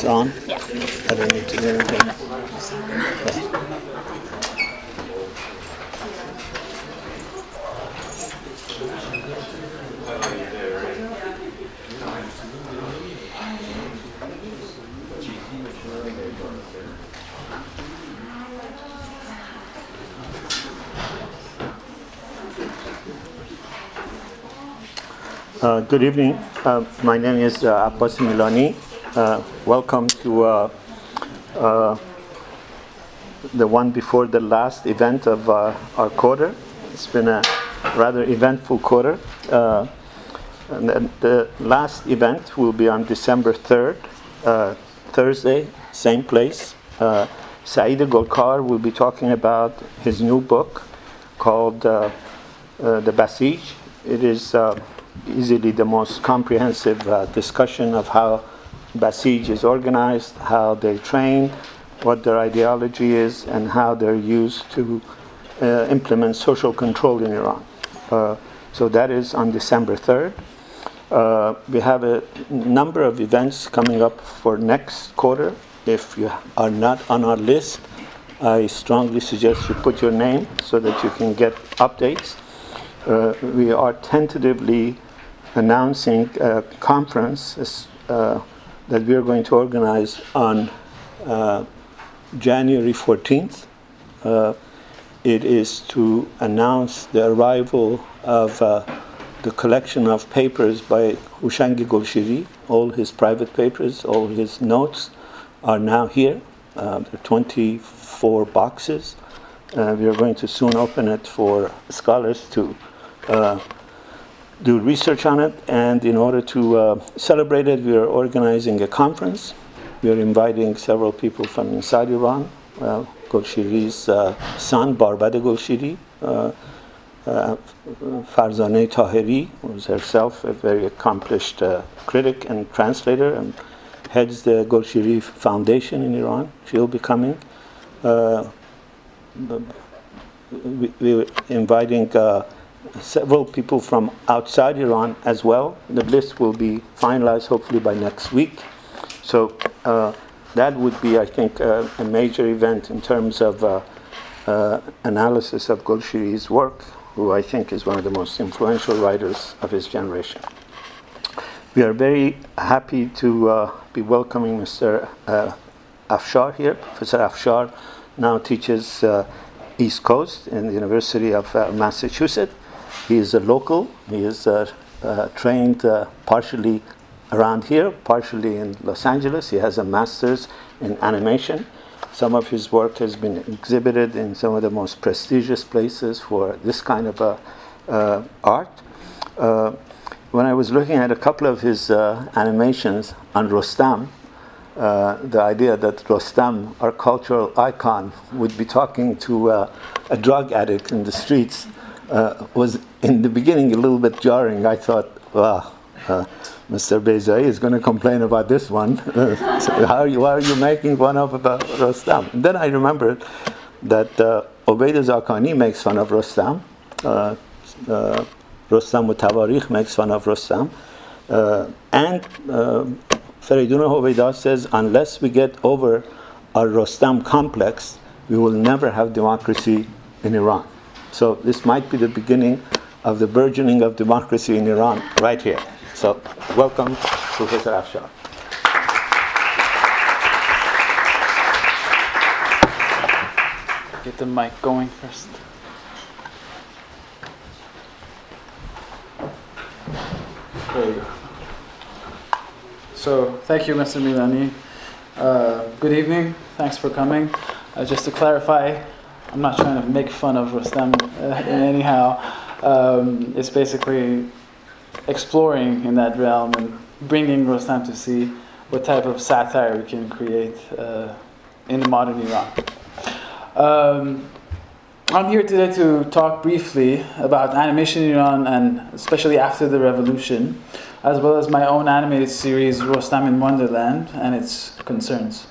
It's on? Yeah. I don't need to do anything. Uh, Good evening. Uh, My name is uh, Abbas Milani. Uh, Welcome to uh, uh, the one before the last event of uh, our quarter. It's been a rather eventful quarter. Uh, The last event will be on December 3rd, uh, Thursday, same place. Uh, Saeed Golkar will be talking about his new book called The Basij. It is easily the most comprehensive discussion of how Basij is organized, how they train, what their ideology is, and how they're used to uh, implement social control in Iran. Uh, so that is on December 3rd. Uh, we have a number of events coming up for next quarter. If you are not on our list, I strongly suggest you put your name so that you can get updates. Uh, we are tentatively announcing a conference uh, that we are going to organize on uh, January 14th. Uh, it is to announce the arrival of uh, the collection of papers by Hushangi Golshiri. All his private papers, all his notes are now here. Uh, there are 24 boxes. Uh, we are going to soon open it for scholars to uh, do research on it. And in order to uh, celebrate it, we are organizing a conference. We are inviting several people from inside Iran. Well, Golshiri's uh, son, Barbad Golshiri, uh, uh, Farzaneh Tahiri, who is herself a very accomplished uh, critic and translator and heads the Golshiri Foundation in Iran. She'll be coming. Uh, we, we're inviting uh, several people from outside Iran as well. The list will be finalized hopefully by next week. So uh, that would be, I think, uh, a major event in terms of uh, uh, analysis of Golshiri's work, who I think is one of the most influential writers of his generation. We are very happy to uh, be welcoming Mr. Uh, Afshar here. Professor Afshar now teaches East Coast in the University of Massachusetts. He is a local. He is uh, uh, trained uh, partially around here, partially in Los Angeles. He has a master's in animation. Some of his work has been exhibited in some of the most prestigious places for this kind of uh, uh, art. Uh, when I was looking at a couple of his uh, animations on Rostam, the idea that Rostam, our cultural icon, would be talking to a drug addict in the streets uh, was in the beginning a little bit jarring. I thought, wow, uh, Mr. Bezai is going to complain about this one. how, are you, why are you making fun of about Rostam? And then I remembered that uh, Obeid Zakani makes fun of Rostam. Uh, uh, Rostam al-Tavarikh makes fun of Rostam. Uh, and uh, Feridun says, unless we get over our Rostam complex, we will never have democracy in Iran. So this might be the beginning of the burgeoning of democracy in Iran right here. So welcome, Professor Afshar. Get the mic going first. There you go. So, thank you, Mr. Milani. Uh, good evening. Thanks for coming. Uh, just to clarify, I'm not trying to make fun of Rustam uh, anyhow. Um, it's basically exploring in that realm and bringing Rustam to see what type of satire we can create uh, in modern Iran. Um, I'm here today to talk briefly about animation in Iran and especially after the revolution, as well as my own animated series Rostam in Wonderland and its concerns.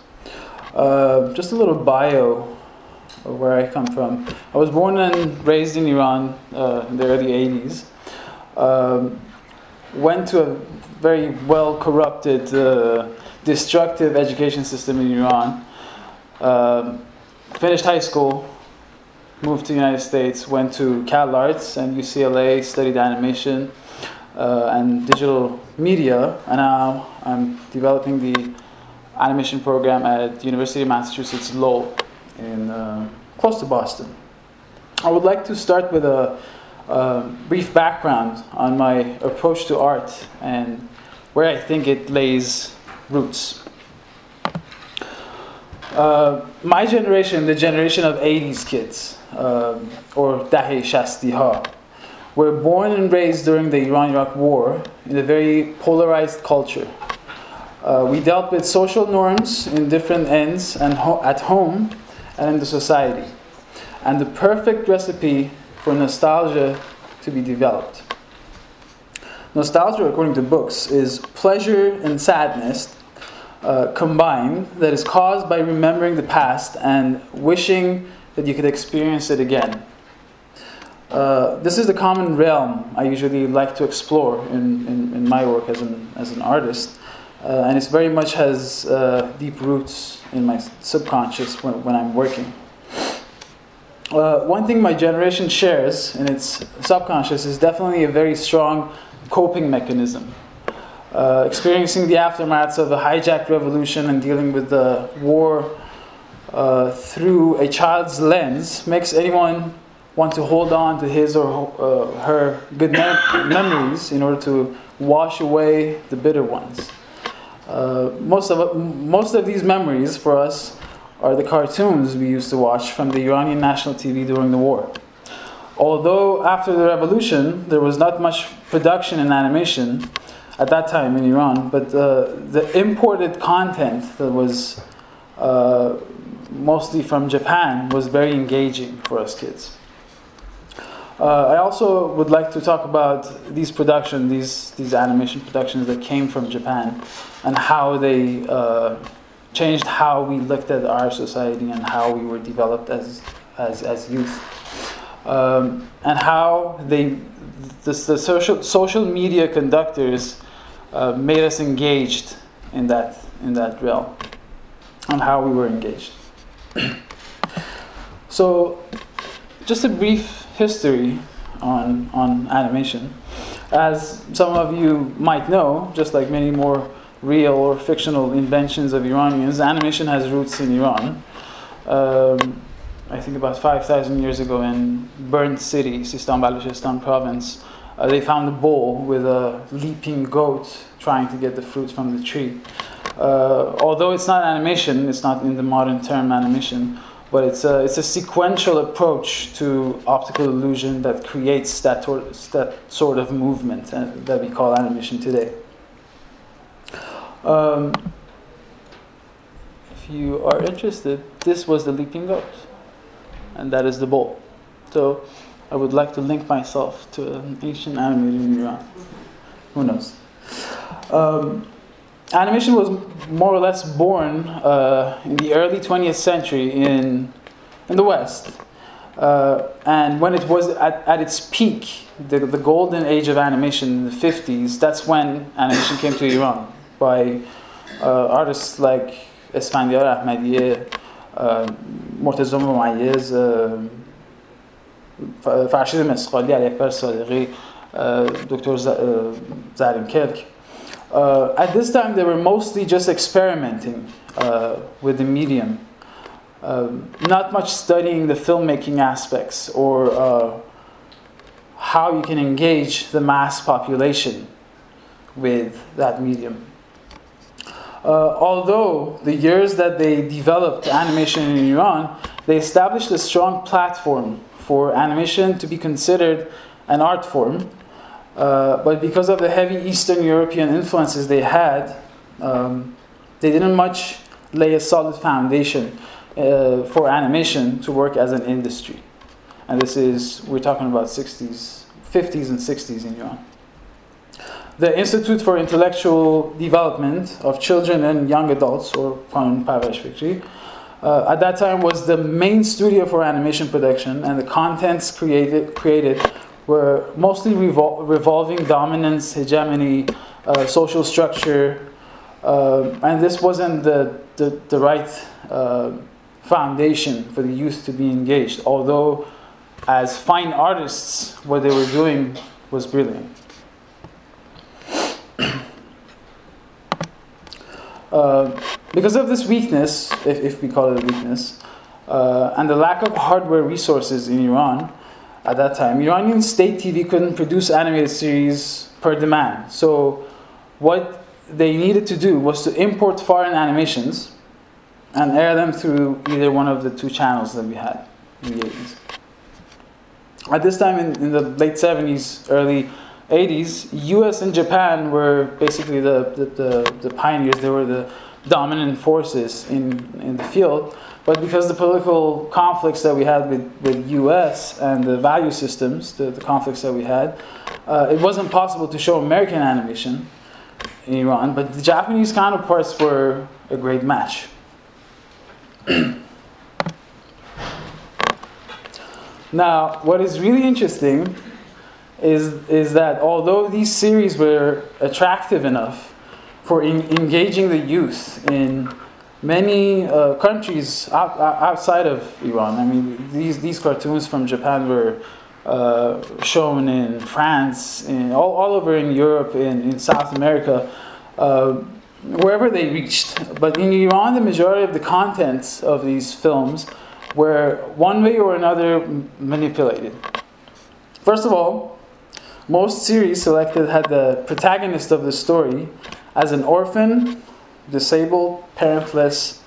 Uh, just a little bio of where I come from. I was born and raised in Iran uh, in the early 80s. Um, went to a very well corrupted, uh, destructive education system in Iran. Um, finished high school, moved to the United States, went to Cal Arts and UCLA, studied animation uh, and digital media, and now I'm developing the animation program at University of Massachusetts Lowell in uh, close to Boston. I would like to start with a, a, brief background on my approach to art and where I think it lays roots. Uh, my generation, the generation of 80s kids, um, or Dahe Shastiha, were born and raised during the Iran Iraq War in a very polarized culture. Uh, we dealt with social norms in different ends and ho- at home and in the society, and the perfect recipe for nostalgia to be developed. Nostalgia, according to books, is pleasure and sadness uh, combined that is caused by remembering the past and wishing that you could experience it again. Uh, this is the common realm I usually like to explore in, in, in my work as an, as an artist. Uh, and it very much has uh, deep roots in my subconscious when, when I'm working. Uh, one thing my generation shares in its subconscious is definitely a very strong coping mechanism. Uh, experiencing the aftermaths of a hijacked revolution and dealing with the war uh, through a child's lens makes anyone want to hold on to his or uh, her good mem- memories in order to wash away the bitter ones. Uh, most of most of these memories for us are the cartoons we used to watch from the Iranian national TV during the war. Although after the revolution there was not much production in animation at that time in Iran, but uh, the imported content that was uh, mostly from Japan was very engaging for us kids. Uh, I also would like to talk about these production, these these animation productions that came from Japan, and how they uh, changed how we looked at our society and how we were developed as as, as youth, um, and how they the, the social social media conductors uh, made us engaged in that in that realm, and how we were engaged. so, just a brief history on, on animation. As some of you might know, just like many more real or fictional inventions of Iranians, animation has roots in Iran. Um, I think about 5,000 years ago in Burnt City, Sistan Baluchistan province, uh, they found a bowl with a leaping goat trying to get the fruit from the tree. Uh, although it's not animation, it's not in the modern term animation, but it's a, it's a sequential approach to optical illusion that creates that, tor- that sort of movement uh, that we call animation today. Um, if you are interested, this was the leaping goat, and that is the bowl. So I would like to link myself to an ancient animator in Iran. Who knows? Um, animation was more or less born uh, in the early 20th century in, in the West. Uh, and when it was at, at its peak, the, the golden age of animation in the 50s, that's when animation came to Iran by uh, artists like Esfandiar Ahmadiyeh, uh, Murtaza Mumayyiz, uh, Farshid Mesghali, Ali Akbar Sadiqi, uh, Dr. Zarrin uh, Kelk. Uh, at this time, they were mostly just experimenting uh, with the medium, um, not much studying the filmmaking aspects or uh, how you can engage the mass population with that medium. Uh, although the years that they developed animation in Iran, they established a strong platform for animation to be considered an art form uh, but because of the heavy Eastern European influences they had, um, they didn't much lay a solid foundation uh, for animation to work as an industry. And this is, we're talking about 60s, 50s and 60s in Iran. The Institute for Intellectual Development of Children and Young Adults, or Kanun Parvash Fikri, uh, at that time was the main studio for animation production, and the contents created, created were mostly revol- revolving dominance, hegemony, uh, social structure, uh, and this wasn't the, the, the right uh, foundation for the youth to be engaged, although, as fine artists, what they were doing was brilliant. Uh, because of this weakness, if, if, we call it a weakness, uh, and the lack of hardware resources in Iran at that time, Iranian state TV couldn't produce animated series per demand. So, what they needed to do was to import foreign animations and air them through either one of the two channels that we had in the 80s. At this time, in, in the late 70s, early 80s, US and Japan were basically the, the, the, the, pioneers, they were the dominant forces in, in the field. But because the political conflicts that we had with, with US and the value systems, the, the conflicts that we had, uh, it wasn't possible to show American animation in Iran, but the Japanese counterparts were a great match. now, what is really interesting is, is that although these series were attractive enough for in, engaging the youth in many uh, countries out, outside of Iran, I mean, these, these cartoons from Japan were uh, shown in France, in, all, all over in Europe, in, in South America, uh, wherever they reached. But in Iran, the majority of the contents of these films were one way or another manipulated. First of all, most series selected had the protagonist of the story as an orphan, disabled, parentless,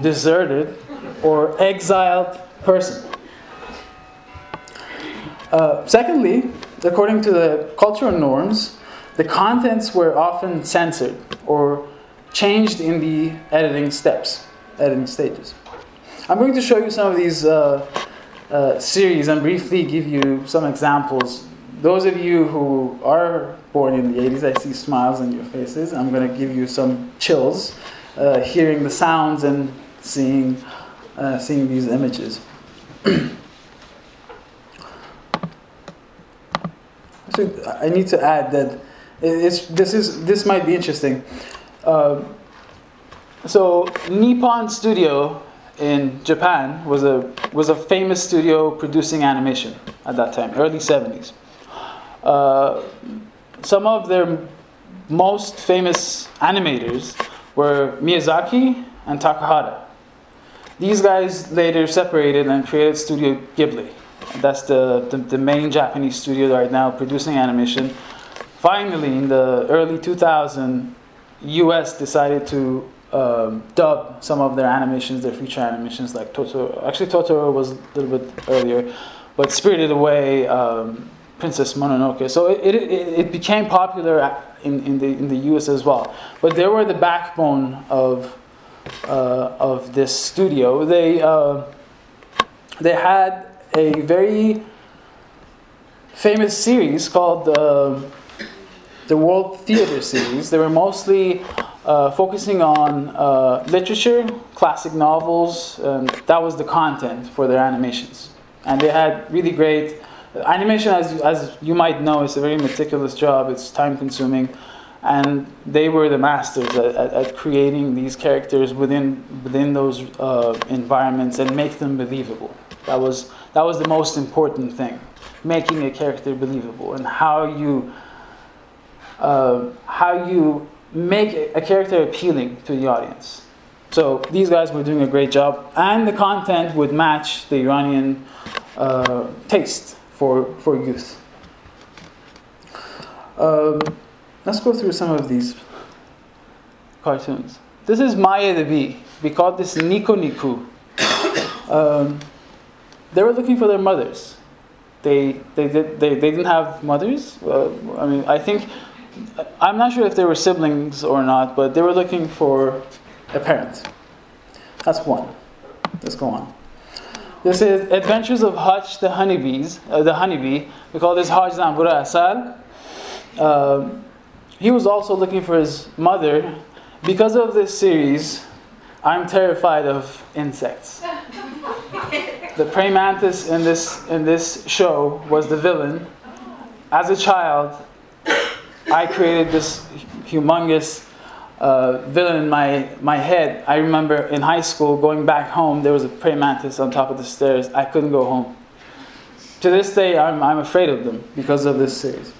deserted, or exiled person. Uh, secondly, according to the cultural norms, the contents were often censored or changed in the editing steps, editing stages. I'm going to show you some of these uh, uh, series and briefly give you some examples those of you who are born in the 80s, I see smiles on your faces. I'm going to give you some chills uh, hearing the sounds and seeing, uh, seeing these images. so I need to add that it's, this, is, this might be interesting. Uh, so, Nippon Studio in Japan was a, was a famous studio producing animation at that time, early 70s. Some of their most famous animators were Miyazaki and Takahata. These guys later separated and created Studio Ghibli. That's the, the, the, main Japanese studio right now producing animation. Finally, in the early 2000s, US decided to um, dub some of their animations, their feature animations, like Totoro. Actually, Totoro was a little bit earlier, but Spirited Away, um, Princess Mononoke. So it, it, it became popular in, in, the, in the US as well. But they were the backbone of, uh, of this studio. They, uh, they had a very famous series called the, the World Theater Series. They were mostly uh, focusing on uh, literature, classic novels, and that was the content for their animations. And they had really great Animation, as, as you might know, is a very meticulous job. It's time consuming. And they were the masters at, at, at creating these characters within, within those uh, environments and make them believable. That was, that was the most important thing, making a character believable and how you, uh, how you make a character appealing to the audience. So these guys were doing a great job, and the content would match the Iranian uh, taste for, for youth. Um, let's go through some of these cartoons. This is Maya the bee. We call this Nico Niku. Um, they were looking for their mothers. They, they, did, they, they didn't have mothers. Uh, I mean, I think, I'm not sure if they were siblings or not, but they were looking for a parent. That's one. Let's go on. This is Adventures of Hutch the honeybees, uh, the honeybee. We call this Haj Zambura Asal. Um, he was also looking for his mother. Because of this series, I'm terrified of insects. the praying mantis in this in this show was the villain, as a child, I created this humongous uh, villain in my, my head. I remember in high school going back home, there was a praying mantis on top of the stairs. I couldn't go home. To this day, I'm, I'm afraid of them because of this series.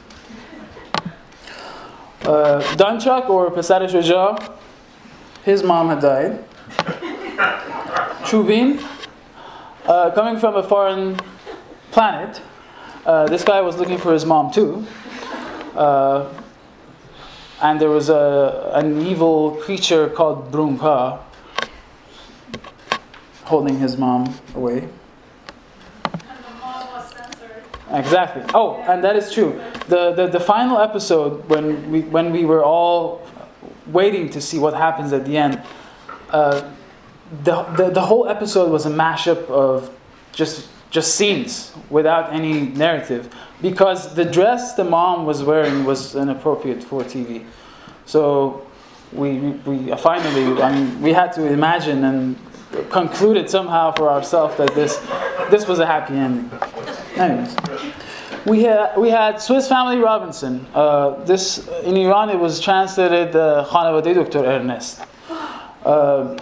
Uh, Danchak or Pesarish Raja, his mom had died. Chubin, uh, coming from a foreign planet, uh, this guy was looking for his mom too. Uh, and there was a, an evil creature called Brunka holding his mom away. Exactly. Oh, and that is true. The, the, the final episode, when we, when we were all waiting to see what happens at the end, uh, the, the, the whole episode was a mashup of just, just scenes without any narrative because the dress the mom was wearing was inappropriate for TV. So we, we finally, I mean, we had to imagine and concluded somehow for ourselves that this, this was a happy ending. Anyways, we had, we had Swiss Family Robinson. Uh, this in Iran it was translated uh, Khanwade Dr. Ernest. Uh,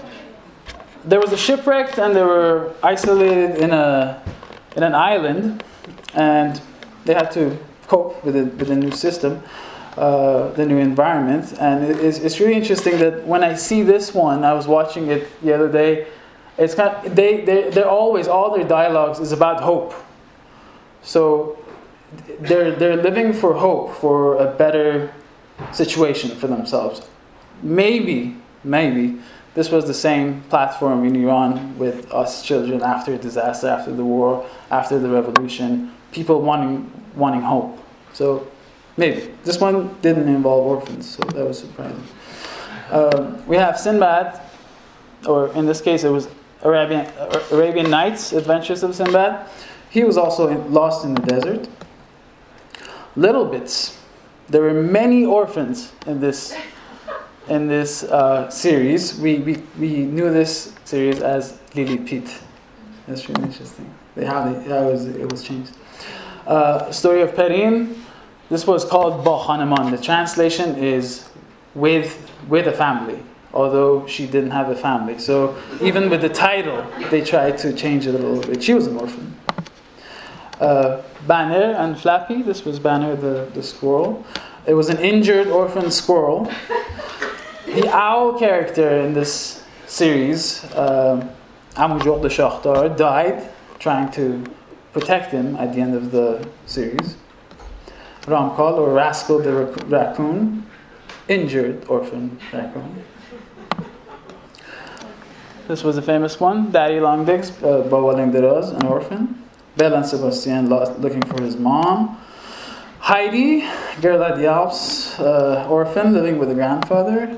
there was a shipwreck and they were isolated in a in an island, and they had to cope with the, with a new system, uh, the new environment. And it, it's, it's really interesting that when I see this one, I was watching it the other day. It's kind of, they they they're always all their dialogues is about hope. So they're they're living for hope for a better situation for themselves. Maybe maybe this was the same platform in Iran with us children after disaster, after the war, after the revolution, people wanting wanting hope. So maybe this one didn't involve orphans, so that was surprising. Um, we have Sinbad, or in this case, it was Arabian Arabian Nights, Adventures of Sinbad. He was also in, lost in the desert. Little bits. There were many orphans in this in this uh, series. We, we, we knew this series as Lilliput. That's really interesting. How, they, how it, was, it was changed. Uh, story of Perin. This was called Ba The translation is with, with a family, although she didn't have a family. So even with the title, they tried to change it a little bit. She was an orphan. Uh, Banner and Flappy. This was Banner the, the squirrel. It was an injured orphan squirrel the owl character in this series, uh, Amujok the Shakhtar, died trying to protect him at the end of the series. Ramkal, or Rascal the raccoon, injured orphan raccoon. This was a famous one. Daddy Longlegs, uh, Baba Lang Deraz, an orphan. Belle and Sebastian looking for his mom. Heidi, Gerda Diab's uh, orphan living with a grandfather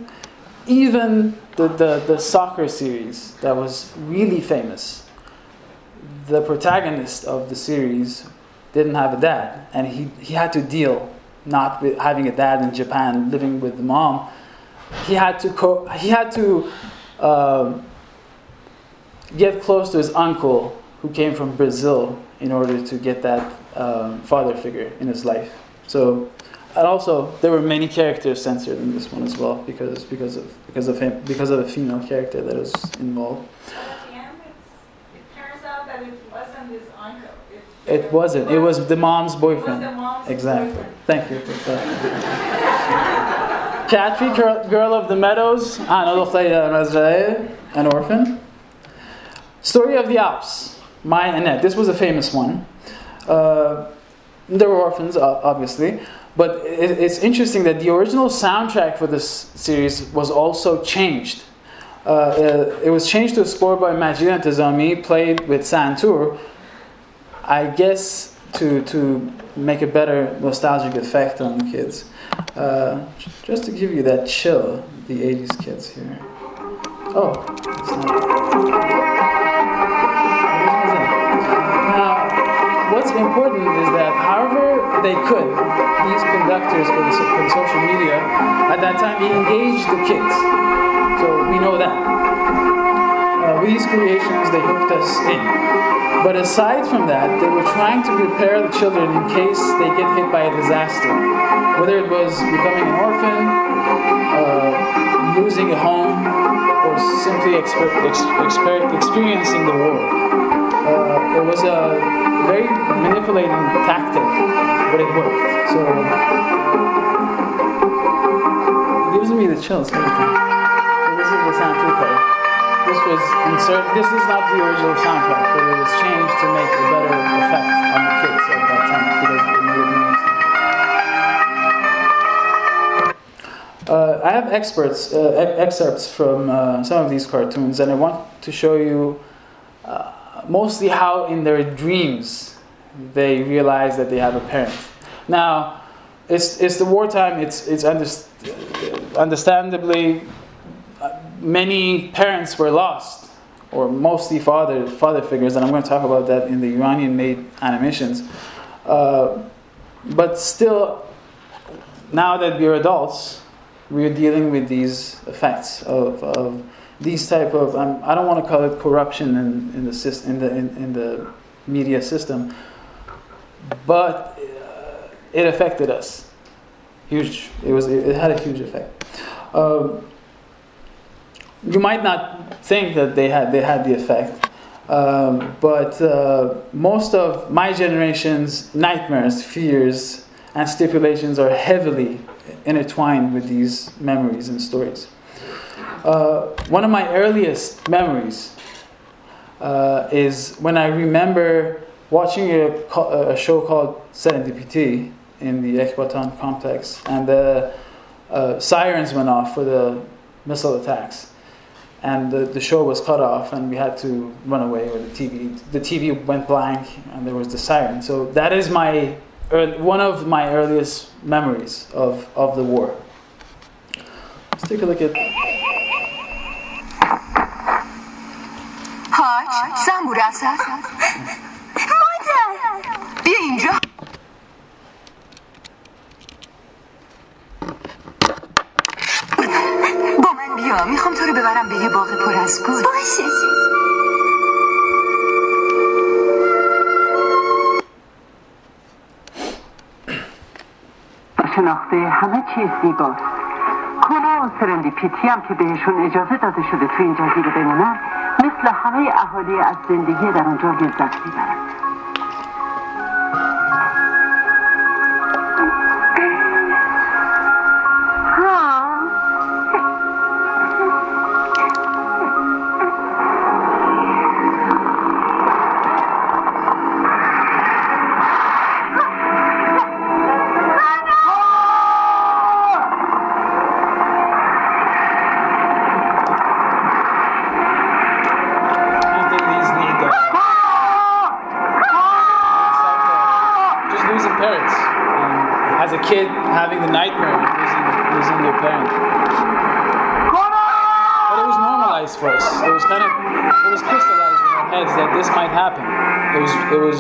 even the, the, the soccer series that was really famous, the protagonist of the series didn't have a dad, and he, he had to deal not with having a dad in Japan, living with the mom. He had to co- he had to um, get close to his uncle who came from Brazil in order to get that um, father figure in his life. So and also there were many characters censored in this one as well because because of because of him because of a female character that was involved. It wasn't. It was the mom's boyfriend. The mom's exactly. Boyfriend. Thank you for that. Katri, girl of the meadows, an orphan. Story of the Alps, My Annette. This was a famous one. Uh, there were orphans, obviously. But it's interesting that the original soundtrack for this series was also changed. Uh, uh, it was changed to a score by Majid Intezami, played with Santur, I guess to, to make a better nostalgic effect on the kids. Uh, just to give you that chill, the 80s kids here. Oh, now, what's important is that however they could, these conductors for the, for the social media, at that time, engaged the kids. So we know that. Uh, with these creations, they hooked us in. But aside from that, they were trying to prepare the children in case they get hit by a disaster, whether it was becoming an orphan, uh, losing a home, or simply exper- exper- experiencing the war. Uh, it was a very manipulating tactic, but it worked. So it gives me the chills. Everything. So this is the soundtrack. This was. This is not the original soundtrack, but it was changed to make a better effect on the kids at that time because it made. Uh, I have experts, uh, excerpts from uh, some of these cartoons, and I want to show you uh, mostly how in their dreams they realize that they have a parent. Now, it's, it's the wartime, it's, it's underst- understandably many parents were lost, or mostly father, father figures, and I'm going to talk about that in the Iranian made animations. Uh, but still, now that we're adults, we're dealing with these effects of, of these type of um, I don't want to call it corruption in, in the sys- in the in, in the media system, but uh, it affected us. Huge. It was it had a huge effect. Um, you might not think that they had they had the effect, um, but uh, most of my generation's nightmares, fears, and stipulations are heavily intertwined with these memories and stories. Uh, one of my earliest memories uh, is when I remember watching a, a show called Serendipity in the Ekbatan complex, and the uh, sirens went off for the missile attacks, and the, the show was cut off and we had to run away or the TV the TV went blank and there was the siren so that is my one of my earliest memories of, of the war let's take a look at Haç, sen burası. Moda. Bir. من بیا می‌خوام تو رو ببرم به یه باغ پر از گل. باشه. شناخته همه چیز زیباست. کلا و سرندیپیتی هم که بهشون اجازه داده شده تو این جزیره بمونن مثل همه اهالی از زندگی در اونجا لذت می‌برن kid, having the nightmare of losing, losing your parent. But it was normalized for us. It was kind of, it was crystallized in our heads that this might happen. It was, it was,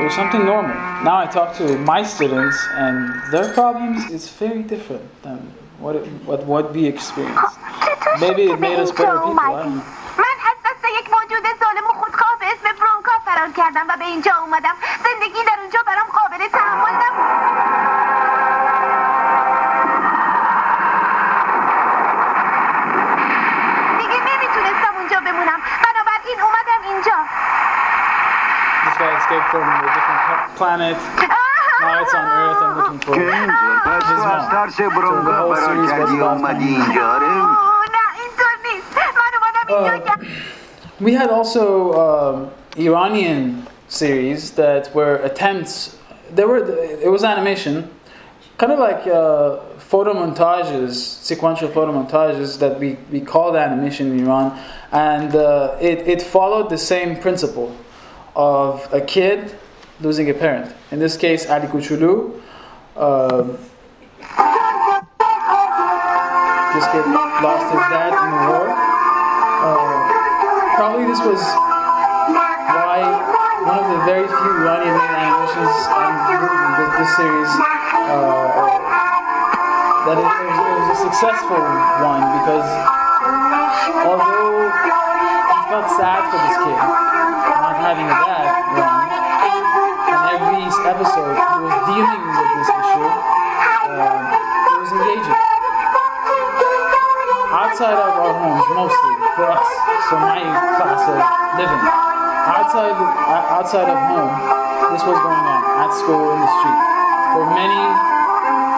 it was something normal. Now I talk to my students, and their problems is very different than what it, what what we experienced. Maybe it made us better people. I don't know. من از دست یک موجود ظالم و خودخواه به اسم برونکا فرار کردم و به اینجا اومدم from a different planet. Now it's on Earth. I'm looking for his mom. So the whole series was about. Uh, we had also um, Iranian series that were attempts. There were it was animation, kind of like uh, photo montages, sequential photo montages that we, we called animation in Iran, and uh, it, it followed the same principle of a kid losing a parent. In this case, Ali Kuchulu. Um, this kid lost his dad in the war. Uh, probably this was why one of the very few Iranian animations on this, series uh, that it, was, it was a successful one because although he felt sad for this kid having a dad and every episode he was dealing with this issue, um, it was engaging. Outside of our homes, mostly for us, so my class of living. Outside, outside of home, this was going on at school in the street. For many,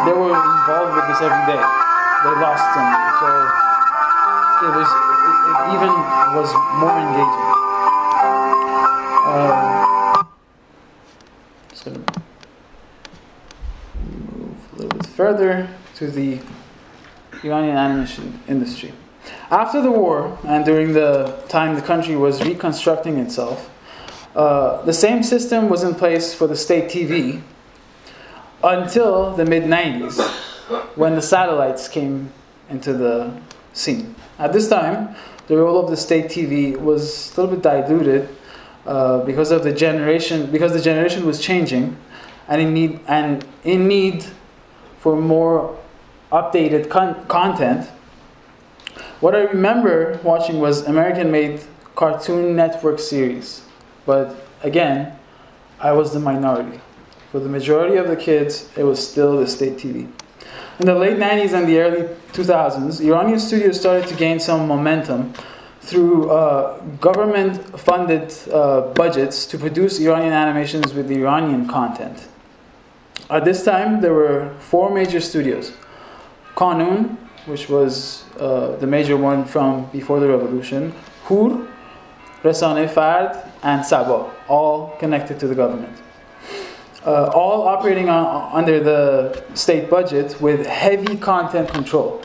they were involved with this every day. They lost them, so it was it even was more engaging. Um, gonna move a little bit further to the Iranian animation industry. After the war and during the time the country was reconstructing itself, uh, the same system was in place for the state TV until the mid 90s when the satellites came into the scene. At this time, the role of the state TV was a little bit diluted uh, because of the generation, because the generation was changing, and in need and in need for more updated con- content. What I remember watching was American-made Cartoon Network series, but again, I was the minority. For the majority of the kids, it was still the state TV. In the late 90s and the early 2000s, Iranian studios started to gain some momentum through uh, government funded uh, budgets to produce Iranian animations with Iranian content. At this time, there were four major studios Kanun, which was uh, the major one from before the revolution, Hur, Resane Fard, and Sabo, all connected to the government uh, all operating on, under the state budget with heavy content control.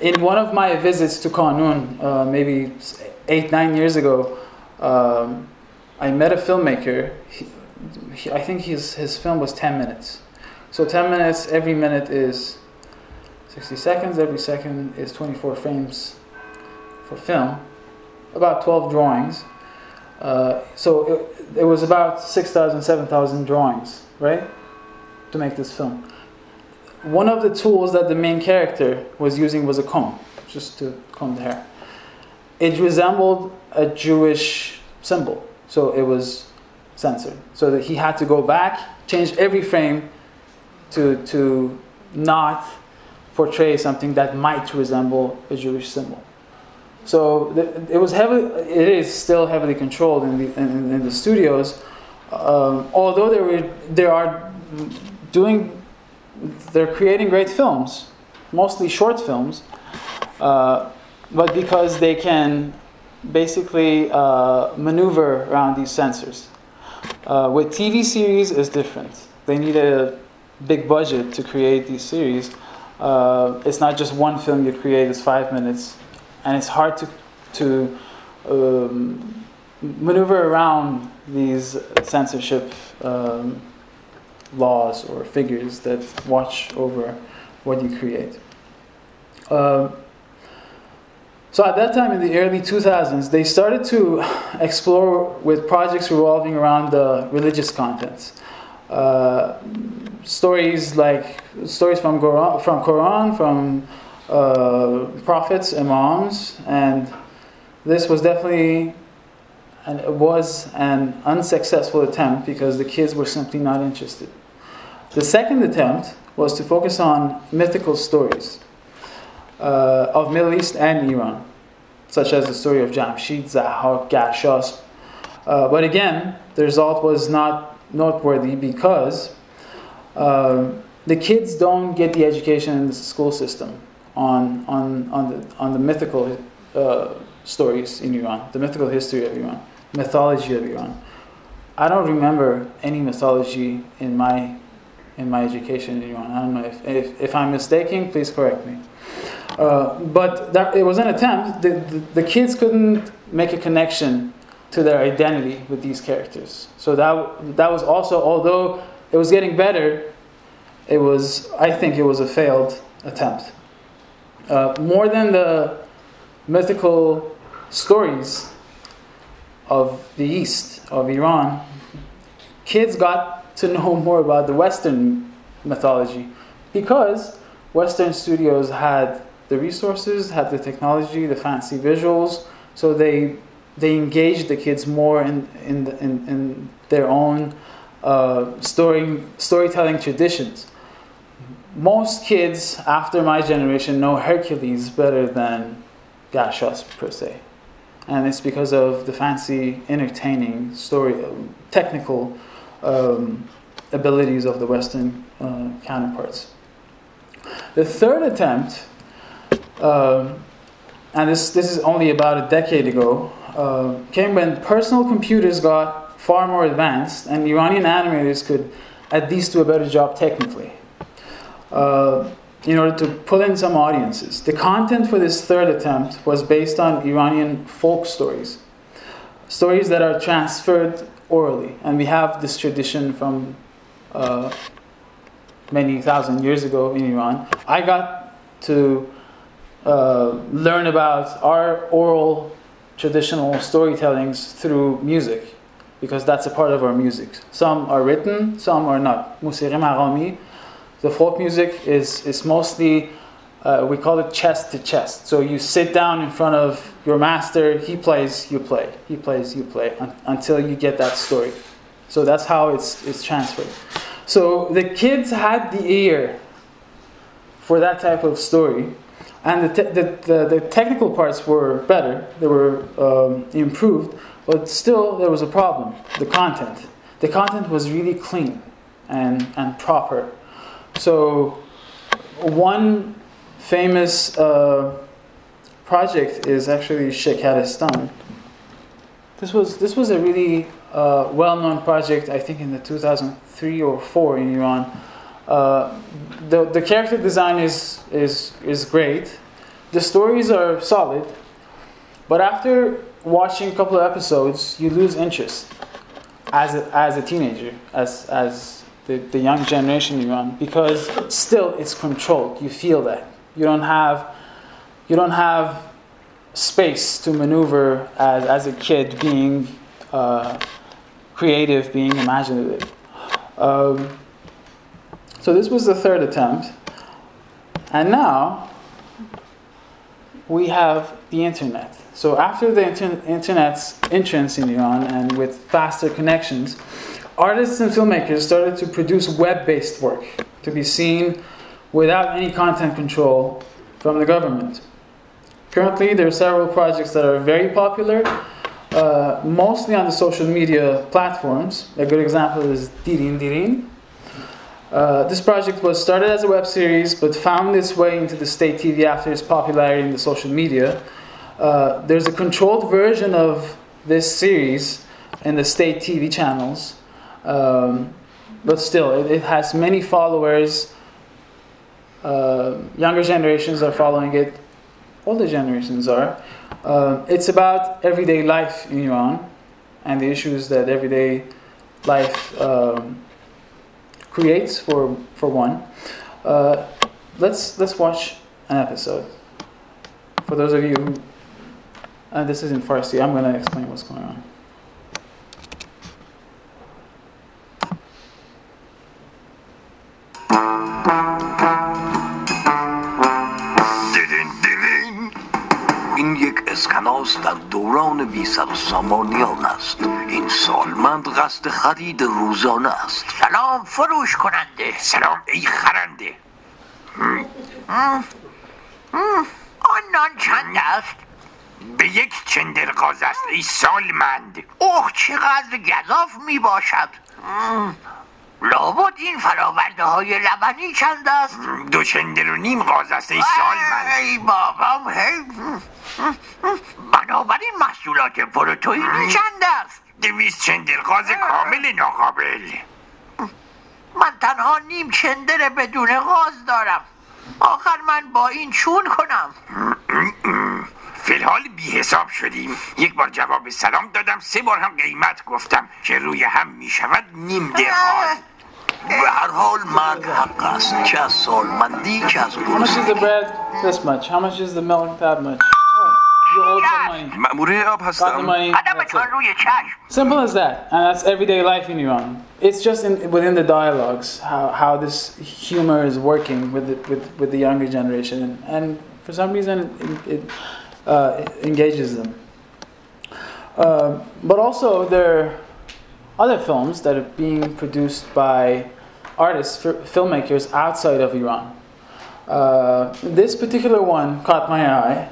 In one of my visits to Kanun, uh, maybe eight, nine years ago, um, I met a filmmaker. He, he, I think his, his film was 10 minutes. So 10 minutes, every minute is 60 seconds, every second is 24 frames for film, about 12 drawings. Uh, so it, it was about 6,000, 7,000 drawings, right? To make this film. One of the tools that the main character was using was a comb, just to comb the hair. It resembled a Jewish symbol, so it was censored. So that he had to go back, change every frame to, to not portray something that might resemble a Jewish symbol. So it was heavily, it is still heavily controlled in the, in, in the studios. Um, although they were, they are doing, they're creating great films, mostly short films, uh, but because they can basically uh, maneuver around these censors. Uh, with TV series is different. They need a big budget to create these series. Uh, it's not just one film you create; it's five minutes and it's hard to, to um, maneuver around these censorship um, laws or figures that watch over what you create. Um, so at that time in the early 2000s, they started to explore with projects revolving around the religious contents. Uh, stories like stories from Quran, from Quran, from uh, prophets, imams, and this was definitely and it was an unsuccessful attempt because the kids were simply not interested. The second attempt was to focus on mythical stories uh, of Middle East and Iran, such as the story of Jamshid, Zahak, Garshasp. Uh, but again, the result was not noteworthy because uh, the kids don't get the education in the school system on, on, on, the, on the mythical uh, stories in Iran, the mythical history of Iran, mythology of Iran. I don't remember any mythology in my, in my education in Iran. I don't know if, if, if I'm mistaken, please correct me. Uh, but that, it was an attempt. The, the, the, kids couldn't make a connection to their identity with these characters. So that, that was also, although it was getting better, it was, I think it was a failed attempt. Uh, more than the mythical stories of the East, of Iran, kids got to know more about the Western mythology because Western studios had the resources, had the technology, the fancy visuals, so they they engaged the kids more in, in, in, in their own uh, story, storytelling traditions. Most kids after my generation know Hercules better than Gashos per se. And it's because of the fancy, entertaining story, um, technical um, abilities of the Western uh, counterparts. The third attempt, um, and this, this is only about a decade ago, uh, came when personal computers got far more advanced and Iranian animators could at least do a better job technically. In order to pull in some audiences. The content for this third attempt was based on Iranian folk stories, stories that are transferred orally. And we have this tradition from uh, many thousand years ago in Iran. I got to uh, learn about our oral traditional storytellings through music because that's a part of our music. Some are written, some are not. Musiqi maqami, the folk music is, is mostly, uh, we call it chest to chest. So you sit down in front of your master, he plays, you play. He plays, you play un- until you get that story. So that's how it's, it's transferred. So the kids had the ear for that type of story. And the, te- the, the, the, technical parts were better, they were um, improved, but still there was a problem the content. The content was really clean and, and proper. So, one famous uh, project is actually Shekarestan. This was, this was a really uh, well known project, I think, in the 2003 or 4 in Iran. Uh, the, the character design is, is, is great. The stories are solid. But after watching a couple of episodes, you lose interest as a, as a teenager, as, as the, the young generation in Iran, because still it's controlled. You feel that. You don't have, you don't have space to maneuver as, as a kid being uh, creative, being imaginative. Um, so this was the third attempt. And now we have the internet. So after the inter- internet's entrance in Iran and with faster connections, artists and filmmakers started to produce web-based work to be seen without any content control from the government. Currently, there are several projects that are very popular, uh, mostly on the social media platforms. A good example is Dirin Dirin. Uh, this project was started as a web series but found its way into the state TV after its popularity in the social media. Uh, there's a controlled version of this series in the state TV channels, um, but still, it, it, has many followers. Uh, younger generations are following it, older generations are. Uh, it's about everyday life in Iran and the issues that everyday life. Um, creates for for one. Uh, let's let's watch an episode. For those of you who, and this is in Farsi, I'm going to explain what's going on. این یک اسکناس در دوران بیسر سامانیان است این سالمند قصد خرید روزانه است سلام فروش کننده سلام ای خرنده آن نان چند است به یک چندرغاز است ای سالمند اوه چقدر گذاف می باشد لابد این فراورده های لبنی چند است؟ دو چندر و نیم غاز است ای سالمند ای بابام هی. بنابراین محصولات پروتئینی چند است؟ دویست چندرغاز کامل ناقابل. من تنها نیم چندر بدون غاز دارم. آخر من با این چون کنم. فیلحال بی حساب شدیم. یک بار جواب سلام دادم سه بار هم قیمت گفتم که روی هم می شود نیم درغاز به هر حال مرگ حق است چه از سالمندی چه از How much is the گرسنگی bread? This much. How much is the milk? That much. Oh, you owe some money. مأموره آب Got the هستم money. قدم That's چون it. روی چشم Simple as that, and that's everyday life in Iran. It's just in, within the dialogues how, how this humor is working with the, with, with the younger generation, and, and for some reason it, it uh, engages them. Uh, but also, there are other films that are being produced by artists, f- filmmakers outside of Iran. Uh, this particular one caught my eye.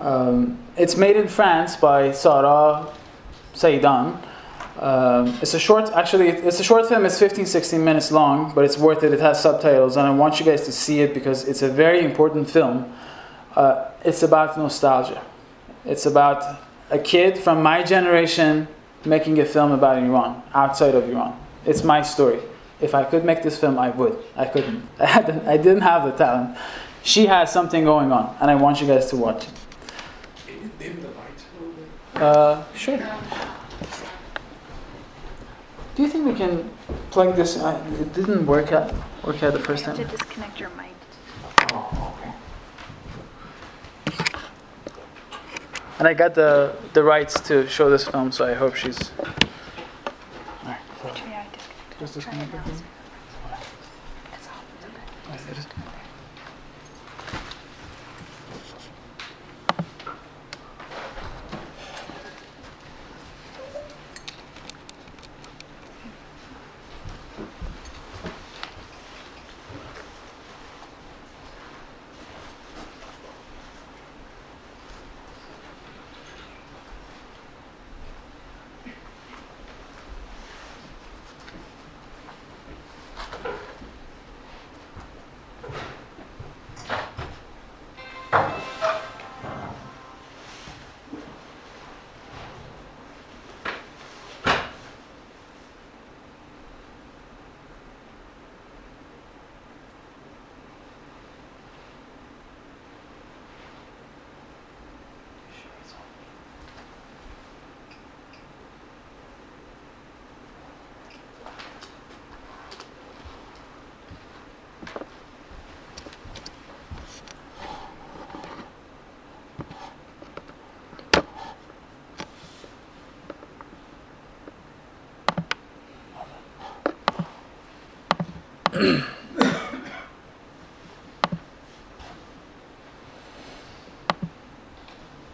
Um, it's made in France by Sarah Saidan. Um, it's a short, actually, it's a short film. It's 15, 16 minutes long, but it's worth it. It has subtitles, and I want you guys to see it because it's a very important film. Uh, it's about nostalgia. It's about a kid from my generation making a film about Iran, outside of Iran. It's my story. If I could make this film, I would. I couldn't. I, hadn't, I didn't have the talent. She has something going on, and I want you guys to watch it. Uh, sure. Do you think we can plug this? I, it didn't work out. Work out the first time. To disconnect your mic. Oh, And I got the the rights to show this film, so I hope she's. Alright, so just disconnect it. Alright, it is-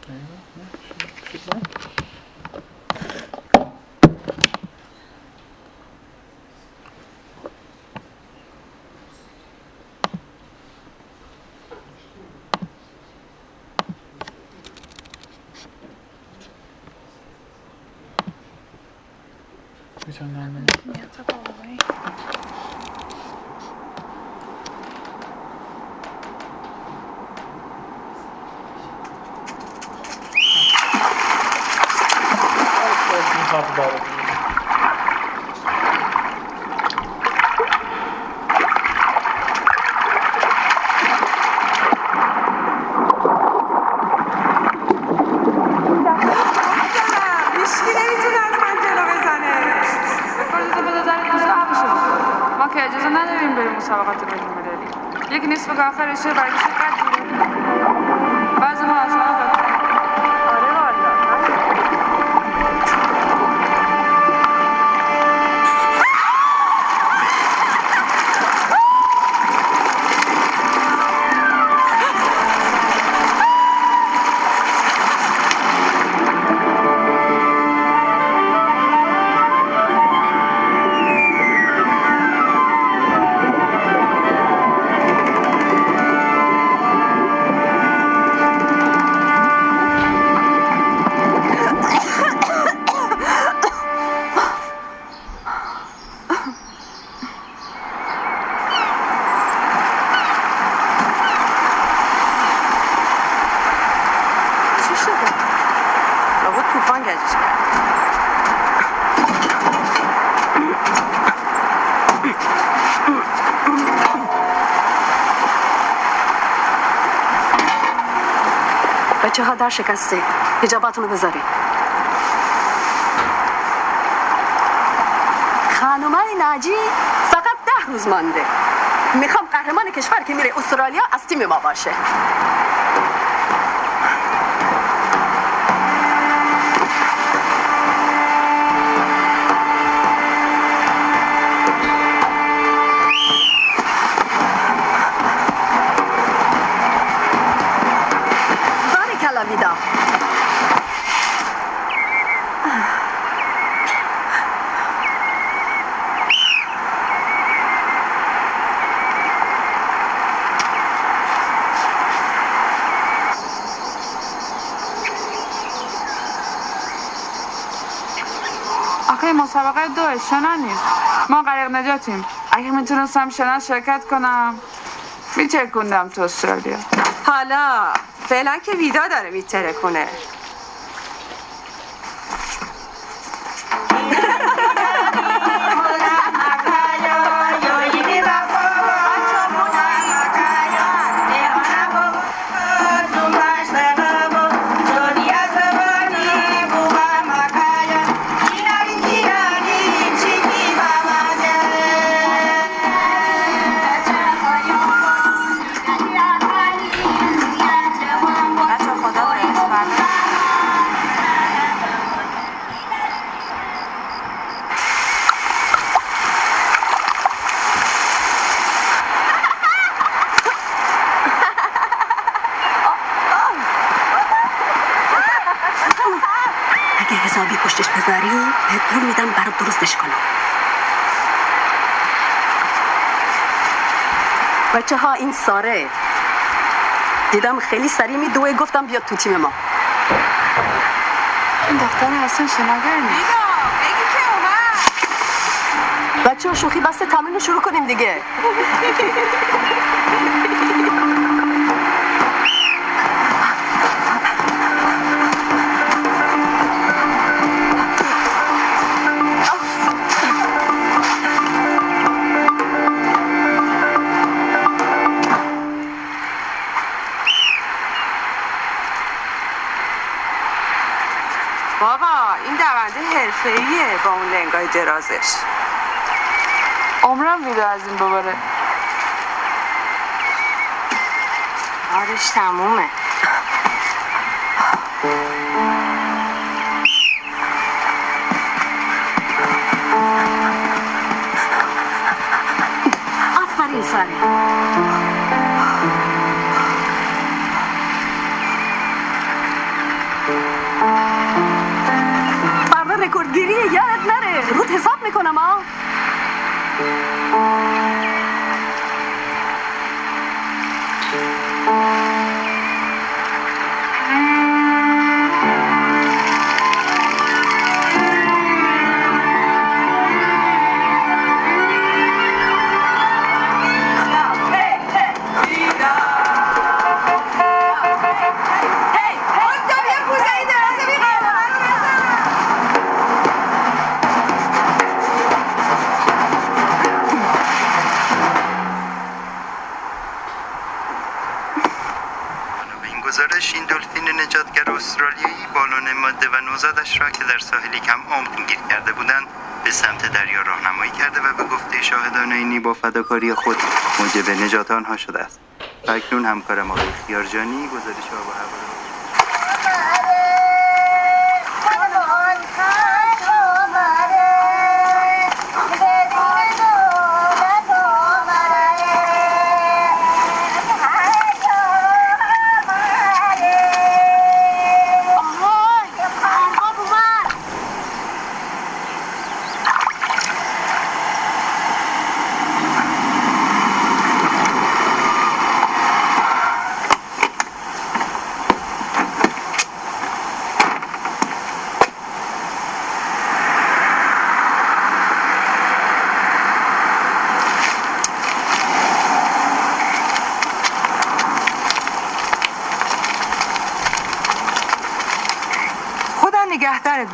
There you go. Yeah, should, should work. We turn down the- Yeah, it's up all the way. We can talk about it. Mustafa Gaffer Işıl Belki بچه ها در شکسته هجاباتونو بذارین خانمای ناجی فقط ده روز مانده. می‌خوام قهرمان کشور که میره استرالیا از تیم ما باشه. مسابقه دوه شنا نیست. ما غریق نجاتیم. اگه می‌تونستم شنا شرکت کنم میچرکوندم تو استرالیا. حالا فعلا که ویدا داره میتره این ساره. دیدم خیلی سریع میدوه گفتم بیاد تو تیم ما. این دختر اصلا شناگر نیست بچه ها شوخی بسته تمرین رو شروع کنیم دیگه. درازش. عمرم ویدا از این بباره کارش تمومه. شاهدان اینی با فداکاری خود موجب نجات آنها شده است. اکنون همکارم آقای خیارجانی گزارش آب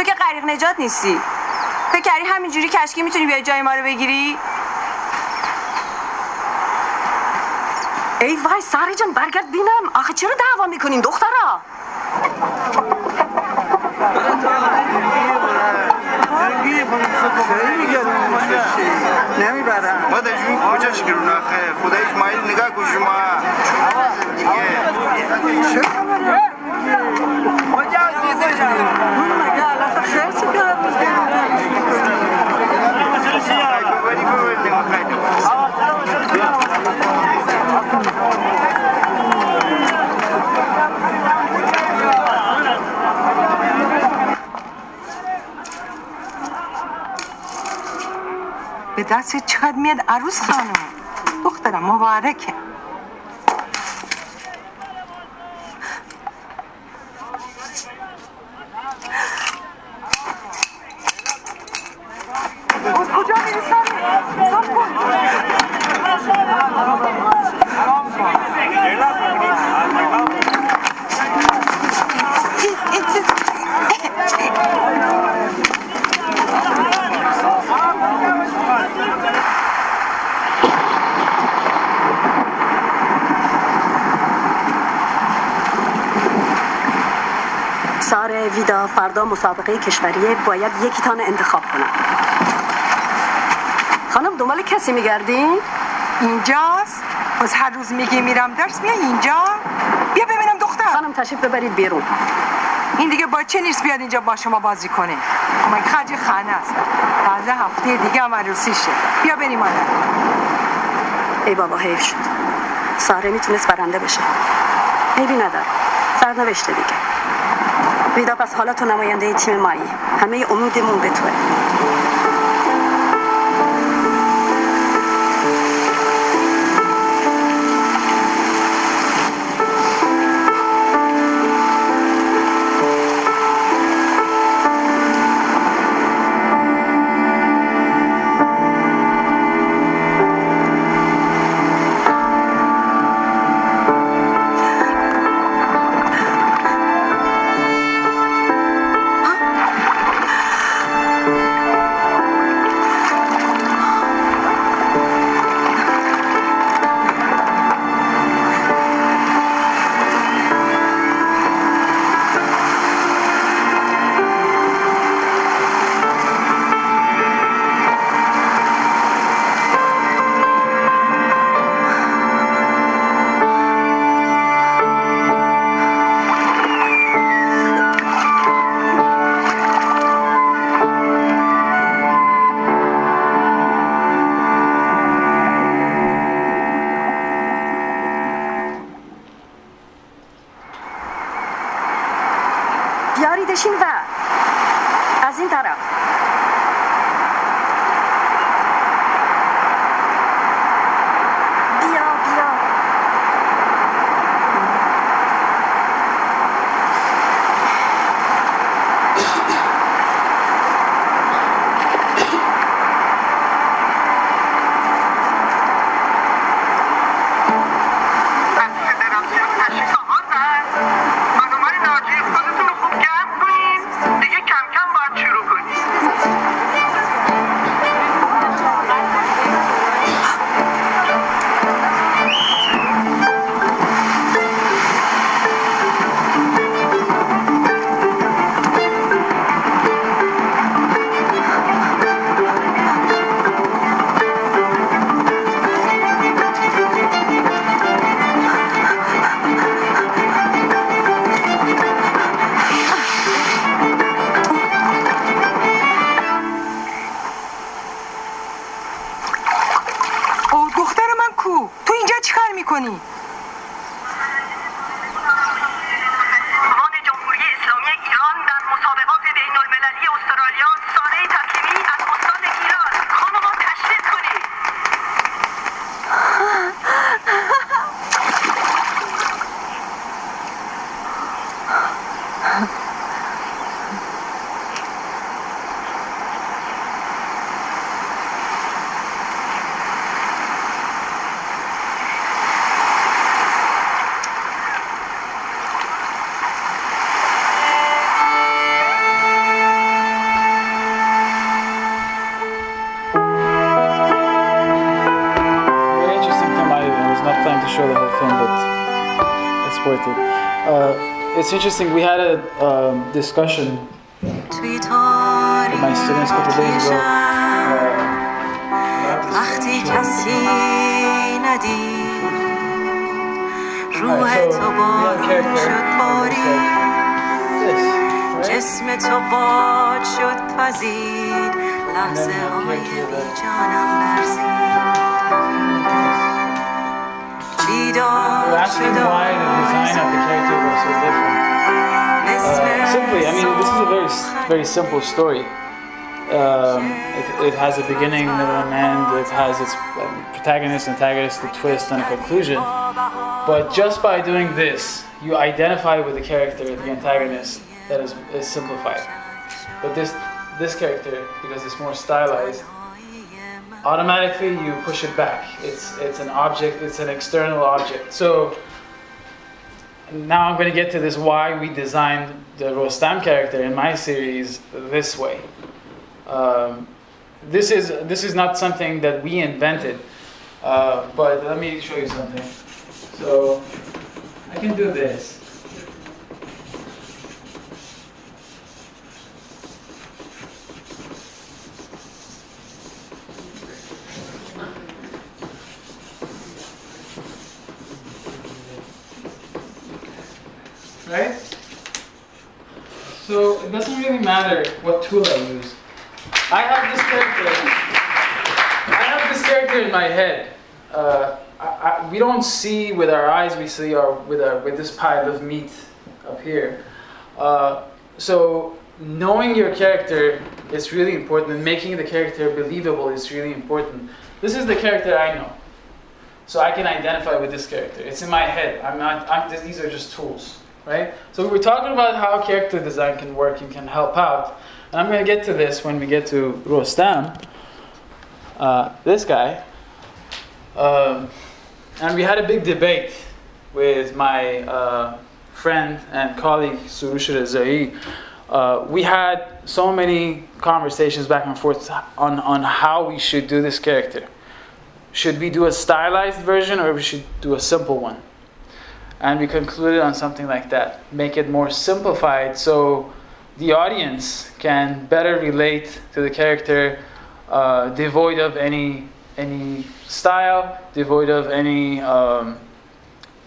تو که غریق نجات نیستی. فکر کردی همینجوری کشکی می‌تونی بیای جای ما رو بگیری؟ ای وای ساره جان برگرد بینم. آخه چرا دعوا می‌کنین دخترا؟ نمی‌برم. ما در جون کجاش گرون آخه؟ خدا اسماعیل نگاه کن شما. دیگه چه خبره؟ به دست چقدر میاد عروس خانم دخترم مبارکه کجا میری سامی؟ صاف کن. سار ویدا فردا مسابقه کشوریه باید یکیتان انتخاب کنم. خانم دنبال کسی میگردین؟ اینجاست؟ پس هر روز میگی میرم درس بیا اینجا؟ بیا ببینم دختر. خانم تشریف ببرید بیرون. این دیگه بچه نیست بیاد اینجا با شما بازی کنه؟ من خرج خانه است. تازه هفته دیگه هم عروسیشه بیا بریم مادر ای بابا حیف شد. ساره می‌تونست برنده بشه. عیبی نداره. سرنوشته دیگه. ویدا پس حالا تو نماینده تیم مایی. همه امیدمون به توه. it's interesting. We had a um, discussion with my students a couple days ago. وقتی کسی ندید روح تو بارون شد باری جسم تو باد شد پذیر لحظه های بی جانم So that's why the design of the character was so different. Uh, simply, I mean, this is a very, very simple story. Um, it, it, has a beginning, middle, and end. It has its um, protagonist, antagonist, the twist, and a conclusion. But just by doing this, you identify with the character, the antagonist, that is, is simplified. But this this character, because it's more stylized, automatically you push it back. It's it's an object. It's an external object. So now I'm going to get to this why we designed the Rostam character in my series this way. Um, this is this is not something that we invented, uh, but let me show you something. So I can do this. Right? So it doesn't really matter what tool I use. I have this character. I have this character in my head. Uh, I, I, we don't see with our eyes. We see our with our with this pile of meat up here. Uh, so knowing your character is really important, and making the character believable is really important. This is the character I know, so I can identify with this character. It's in my head. I'm not. I'm, these are just tools right? So we were talking about how character design can work and can help out. And I'm going to get to this when we get to Rostam, uh, this guy. Um, and we had a big debate with my uh, friend and colleague Surush Rezai. Uh, we had so many conversations back and forth on, on how we should do this character. Should we do a stylized version or we should do a simple one? And we concluded on something like that. Make it more simplified so the audience can better relate to the character, uh, devoid of any any style, devoid of any um,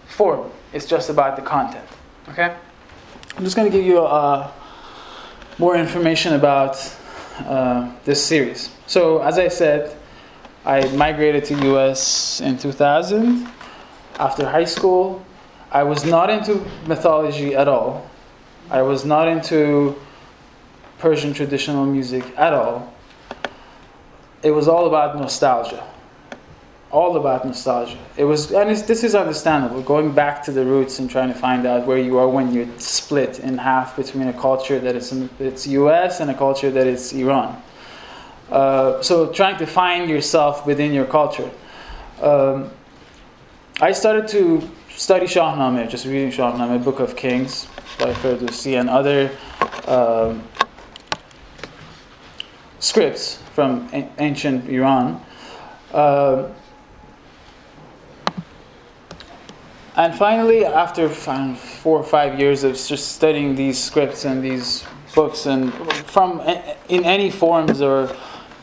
form. It's just about the content. Okay. I'm just going to give you uh, more information about uh, this series. So, as I said, I migrated to US in 2000 after high school. I was not into mythology at all. I was not into Persian traditional music at all. It was all about nostalgia. All about nostalgia. It was, and this is understandable. Going back to the roots and trying to find out where you are when you're split in half between a culture that is in, it's U.S. and a culture that is Iran. Uh, so trying to find yourself within your culture. Um, I started to study Shahnameh, just reading Shahnameh, Book of Kings by Ferdowsi, and other um, scripts from a- ancient Iran. Uh, and finally, after four or five years of just studying these scripts and these books, and from in any forms or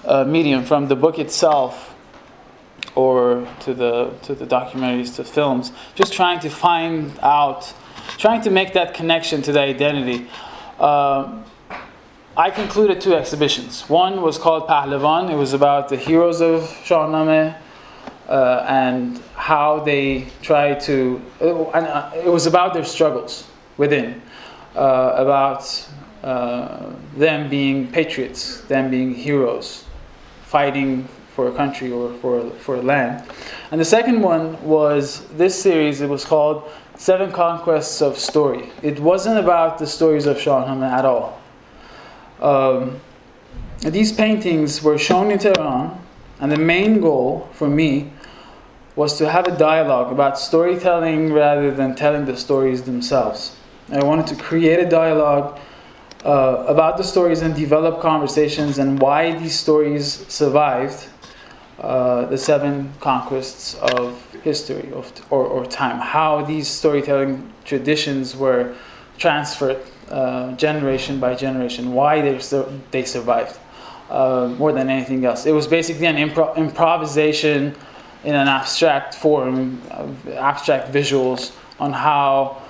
uh, medium, from the book itself or to the to the documentaries to films just trying to find out trying to make that connection to the identity. Uh, I concluded two exhibitions. One was called Pahlavan. It was about the heroes of Shahnameh uh, and how they try to uh, and uh, it was about their struggles within uh, about uh, them being patriots them being heroes fighting for a country or for, for a land. And the second one was this series, it was called Seven Conquests of Story. It wasn't about the stories of Shah Shahnameh at all. Um, these paintings were shown in Tehran, and the main goal for me was to have a dialogue about storytelling rather than telling the stories themselves. I wanted to create a dialogue uh, about the stories and develop conversations and why these stories survived uh, the seven conquests of history of, or, or time, how these storytelling traditions were transferred uh, generation by generation, why they, they survived uh, more than anything else. It was basically an impro- improvisation in an abstract form, abstract visuals on how,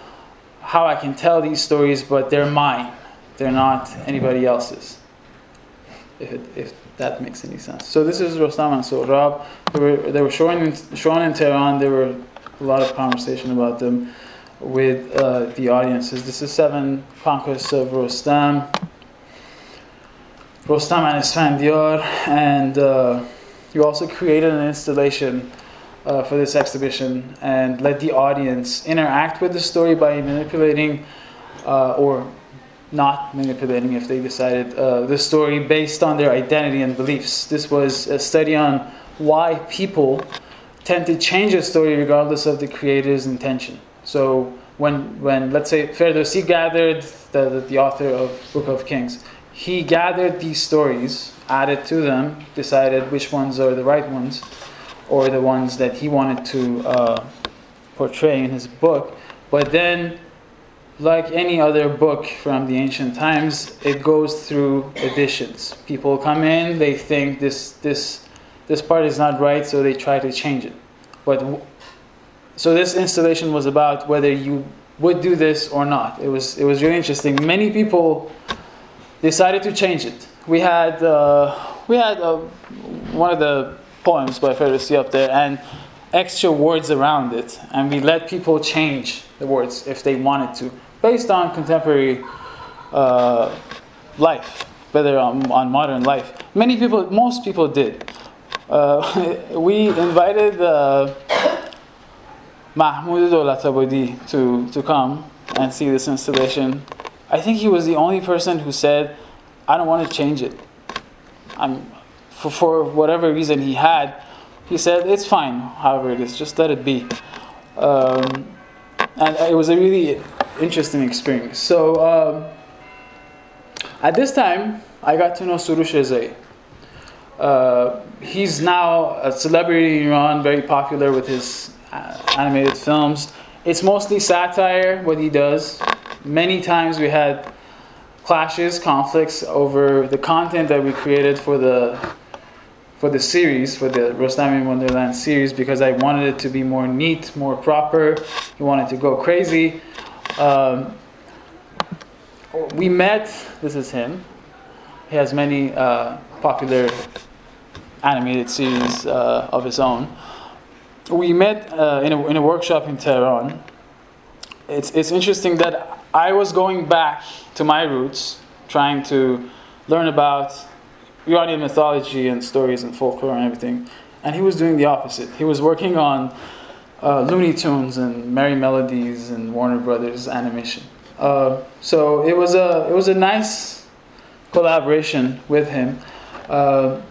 how I can tell these stories, but they're mine, they're not anybody else's. If, if that makes any sense. So this is Rostam and Sohrab. They were, they were shown, in, shown in Tehran. There were a lot of conversation about them with uh, the audiences. This is Seven Conquests of Rostam. Rostam and Isfandiar, and uh, you also created an installation uh, for this exhibition and let the audience interact with the story by manipulating uh, or not manipulating if they decided uh, the story based on their identity and beliefs. This was a study on why people tend to change a story regardless of the creator's intention. So when, when let's say Ferdowsi gathered, the, the, the author of Book of Kings, he gathered these stories, added to them, decided which ones are the right ones, or the ones that he wanted to uh, portray in his book. But then, like any other book from the ancient times, it goes through editions. People come in, they think this this this part is not right, so they try to change it. But so this installation was about whether you would do this or not. It was it was really interesting. Many people decided to change it. We had uh, we had uh, one of the poems by Ferdowsi up there and extra words around it, and we let people change the words if they wanted to, based on contemporary uh, life, whether on, on, modern life. Many people, most people did. Uh, we invited uh, Mahmoud Dolatabadi to, to come and see this installation. I think he was the only person who said, I don't want to change it. I'm, for, for whatever reason he had, he said, it's fine, however it is, just let it be. Um, and it was a really interesting experience. So um, at this time, I got to know Surush Rezai. Uh, he's now a celebrity in Iran, very popular with his uh, animated films. It's mostly satire, what he does. Many times we had clashes, conflicts over the content that we created for the for the series, for the Rostam in Wonderland series, because I wanted it to be more neat, more proper. He wanted to go crazy. Um, we met. This is him. He has many uh, popular animated series uh, of his own. We met uh, in, a, in a workshop in Tehran. It's, it's interesting that I was going back to my roots, trying to learn about Iranian mythology and stories and folklore and everything, and he was doing the opposite. He was working on uh, Looney Tunes and Merrie Melodies and Warner Brothers animation. Uh, so it was a it was a nice collaboration with him. Uh,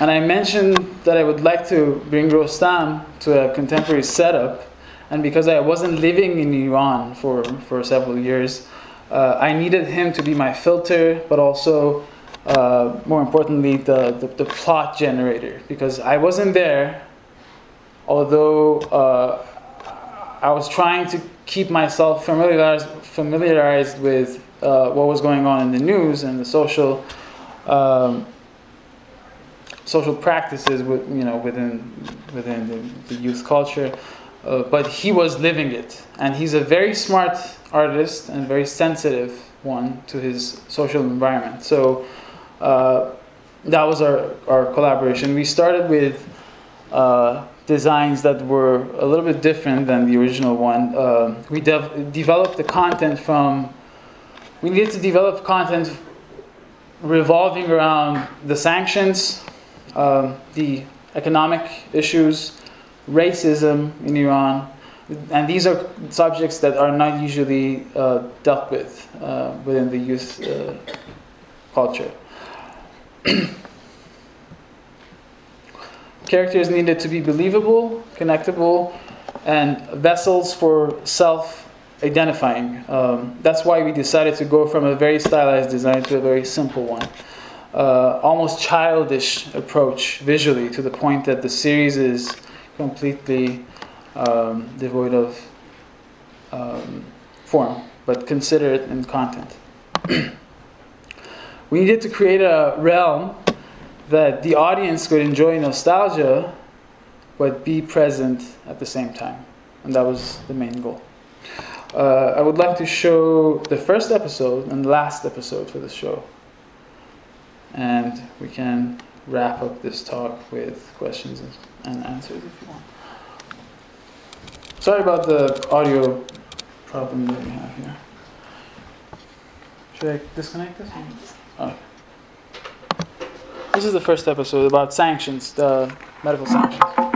and I mentioned that I would like to bring Rostam to a contemporary setup and because I wasn't living in Iran for, for several years, uh, I needed him to be my filter, but also, uh, more importantly, the, the, the, plot generator. Because I wasn't there, although uh, I was trying to keep myself familiarized, familiarized with uh, what was going on in the news and the social. Um, social practices with, you know, within, within the, the youth culture. Uh, but he was living it. And he's a very smart artist and very sensitive one to his social environment. So uh, that was our, our collaboration. We started with uh, designs that were a little bit different than the original one. Uh, we dev- developed the content from, we needed to develop content revolving around the sanctions, um, the economic issues, racism in Iran, and these are subjects that are not usually uh, dealt with uh, within the youth uh, culture. Characters needed to be believable, connectable, and vessels for self identifying. Um, that's why we decided to go from a very stylized design to a very simple one. Uh, almost childish approach visually to the point that the series is completely um, devoid of um, form, but consider it in content. we needed to create a realm that the audience could enjoy nostalgia, but be present at the same time. And that was the main goal. Uh, I would like to show the first episode and the last episode for the show. And we can wrap up this talk with questions and answers if you want. Sorry about the audio problem that we have here. Should I disconnect this? This is the first episode about sanctions, the medical sanctions.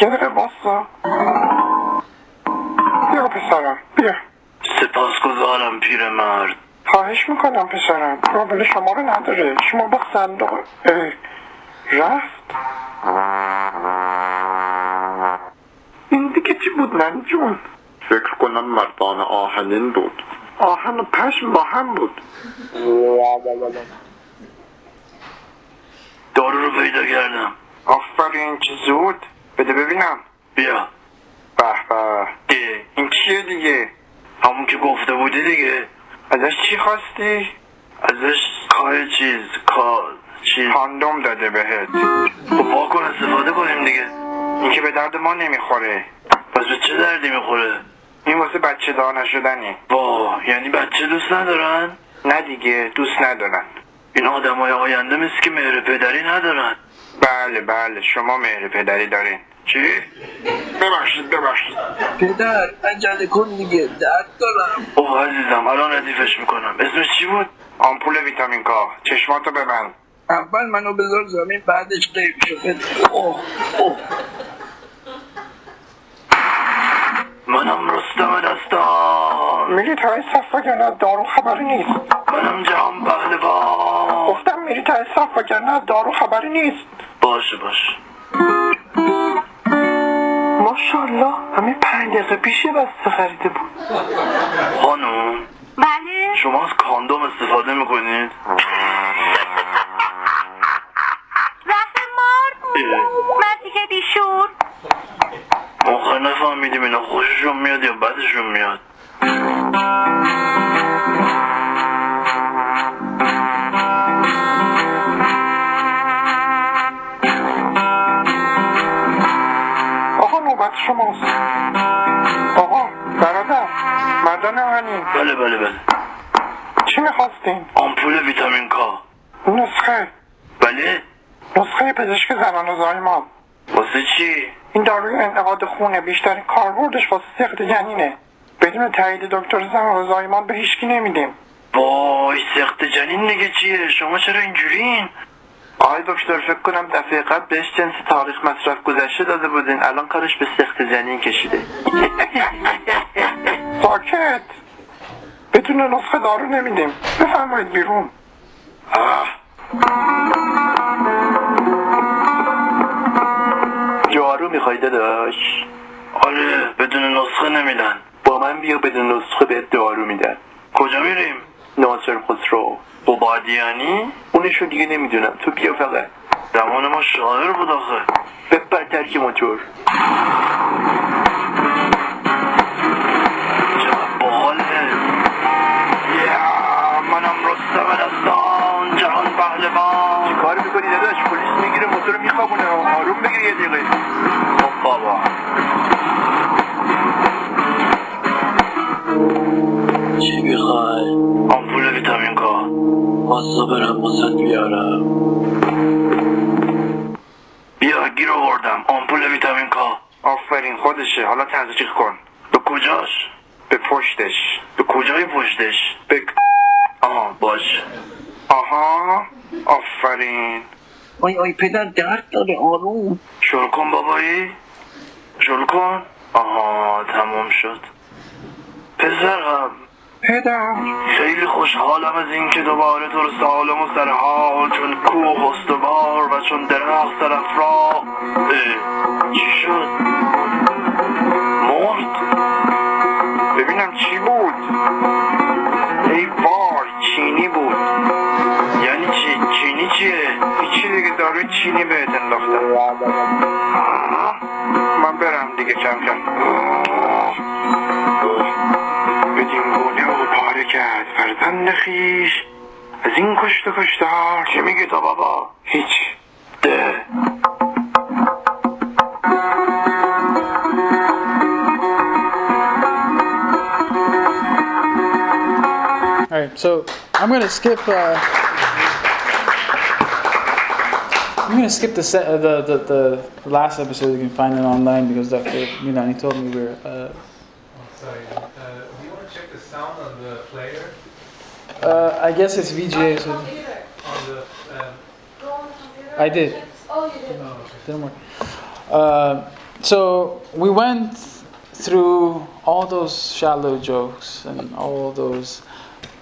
یه باستا بیا پسرم بیا. سپاسگزارم پیرمرد. خواهش می‌کنم پسرم قابل شما رو نداره. شما با صندوق رفت؟ این دیگه چی بود ننی جون؟ فکر کنم مردان آهنین بود. آهن و پشم با هم بود. دارو رو پیدا کردم. آفرین چه زود. بده ببینم. بیا. به به. این چیه دیگه؟ همون که گفته بودی دیگه. ازش چی خواستی؟ ازش کای چیز کا چیز. کاندوم داده بهت. خب واکن استفاده کنیم دیگه. این که به درد ما نمی‌خوره. پس به چه دردی می‌خوره؟ این واسه بچه دار نشدنی. وا یعنی بچه دوست ندارن؟ نه دیگه دوست ندارن. این آدمای آینده مثل که مهر پدری ندارن. بله بله شما مهر پدری دارین. چی؟ ببخشید ببخشید. پدر عجله کن دیگه درد دارم. اوه عزیزم الان ردیفش می‌کنم. اسمش چی بود؟ آمپول ویتامین کا. چشماتو ببند. اول منو بذار زمین بعدش قیب شده اوه اوه. منم رستم دستان میری تای صف وگرنه دارو خبری نیست. منم جهان پهلوان گفتم میری تای صف وگرنه از دارو خبری نیست. باشه باشه. ماشاءالله همه پنج دقیقه پیش یه بسته خریده بود. خانم. بله؟ شما از کاندوم استفاده می‌کنید؟ رهنمار مردی که بیشور. آخر نفهمیدیم اینا خوششون میاد یا بدشون میاد. آقا نوبت شماست. آقا برادر مردان آهنین بله بله بله. چی می‌خواستین؟ آمپول ویتامین کا. نسخه. بله. نسخه پزشک زنان و زایمان. واسه چی؟ این داروی انتقاد خونه بیشترین کاربردش واسه سقط جنینه بدون تایید دکتر زنان و زایمان به هیچکی نمیدیم. وای سخت جنین دیگه چیه؟ شما چرا اینجورین؟ آقای دکتر فکر کنم دفعه قبل بهش جنس تاریخ مصرف گذشته داده بودین. الان کارش به سخت جنین کشیده. ساکت. بدون نسخه دارو نمیدیم. بفرمایید بیرون. جارو می‌خوای داداش؟ آره بدون نسخه نمیدن. با من بیا بدون نسخه به دارو میدن کجا میریم؟ ناصر خسرو. بادیانی یعنی؟ اونشو دیگه نمی‌دونم. تو بیا فقط. زمان ما شاعر بود آخه. بپر که موتور. منم رستم دستان جهان پهلوان. چیکار می‌کنی داداش؟ پلیس می‌گیره موتور میخوابونه. آروم بگیر یه دقیقه. خب بابا. چی می‌خوای؟ آمپول ویتامین کا. واسه برم واسه بیارم. بیا گیر آوردم. آمپول ویتامین کا. آفرین خودشه. حالا تزریق کن. به کجاش؟ به پشتش. به کجای پشتش؟ به آها باش. آها. آفرین. آی آی پدر درد داره آروم. شروع کن بابایی. شروع کن. آها تمام شد. پسرم. پدر. خیلی خوشحالم از اینکه دوباره تو رو سالم و سر حال چون کوه استوار و چون درخت سرافراز اه، چی شد؟ مرد؟ ببینم چی بود؟ ای وای چینی بود. یعنی چی؟ چینی چیه؟ هیچی دیگه داروی چینی بهت انداختم من برم دیگه کم کم بدین گونه و پاره کرد. فرزند خیش. از این کشت و کشتار چی میگی تا بابا؟ هیچ. ده. All right, so I'm going to skip. Uh, I'm going to skip the, set, uh, the, the the last episode. You can find it online because Dr. Milani told me we're. Uh, Sorry, uh, do you want to check the sound on the player? uh, I guess it's VGA. So On the. Um, I did. oh, you did. Oh, okay. Didn't work. Uh, so we went through all those shallow jokes and all those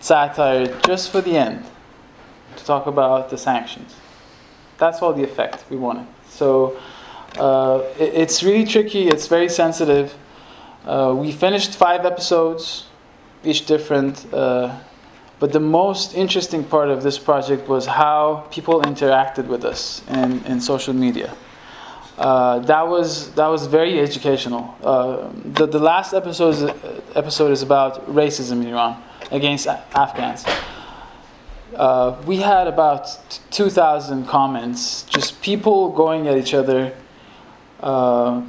satire just for the end to talk about the sanctions. That's all the effect we wanted. So uh, it, it's really tricky. It's very sensitive. Uh, we finished five episodes, each different. Uh, but the most interesting part of this project was how people interacted with us in, in social media. Uh, that was that was very educational. Uh, the the last episode is, episode is about racism in Iran against Afghans. Uh, we had about two thousand comments, just people going at each other, uh,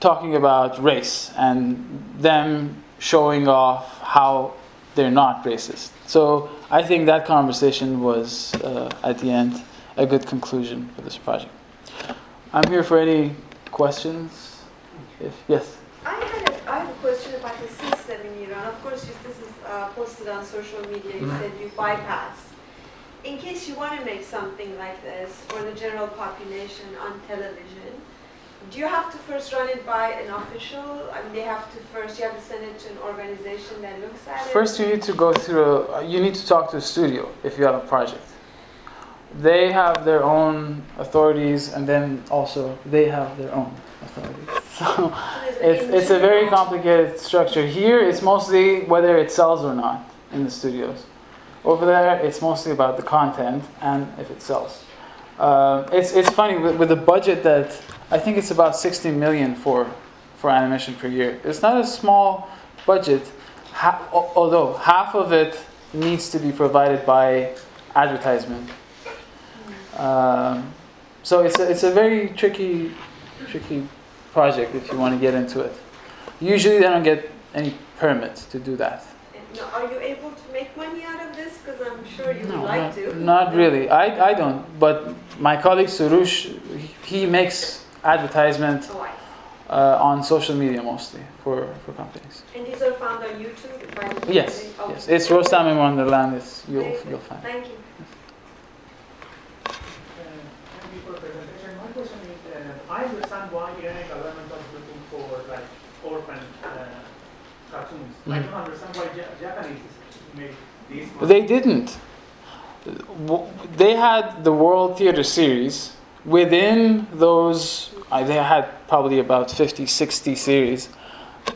talking about race and them showing off how they're not racist. So I think that conversation was uh, at the end a good conclusion for this project. I'm here for any questions. If yes. I had a, I have a question about the system in Iran. Of course, you, this is uh, posted on social media. You Mhm. said you bypass. In case you want to make something like this for the general population on television, do you have to first run it by an official? I mean, they have to first. You have to send it to an organization that looks at it. First, you need to go through. A, you need to talk to a studio if you have a project. They have their own authorities, and then also they have their own. So it's, it's a very complicated structure. Here, it's mostly whether it sells or not in the studios. Over there, it's mostly about the content and if it sells. Uh, it's, it's funny with, with the budget that I think it's about 60 million for for animation per year. It's not a small budget, ha- although half of it needs to be provided by advertisement. Um, so it's a, it's a very tricky tricky project if you want to get into it. Usually, they don't get any permits to do that. Now, are you able to make money out of this? Because I'm sure you would No, like not, to. not really. I, I don't. But my colleague Surush, he, he makes advertisement Oh, uh, on social media mostly for, for companies. And these are found on YouTube. If Yes, Oh, yes. It's Rostam in Wonderland. It's, you'll, Thank you. you'll find. Thank you. Thank you for presentation. My question is, uh, I understand why Iranian government was looking for like orphan uh, cartoons. I don't understand why Japanese made these. They didn't. They had the World Theater Series. Within those, they had probably about 50, 60 series.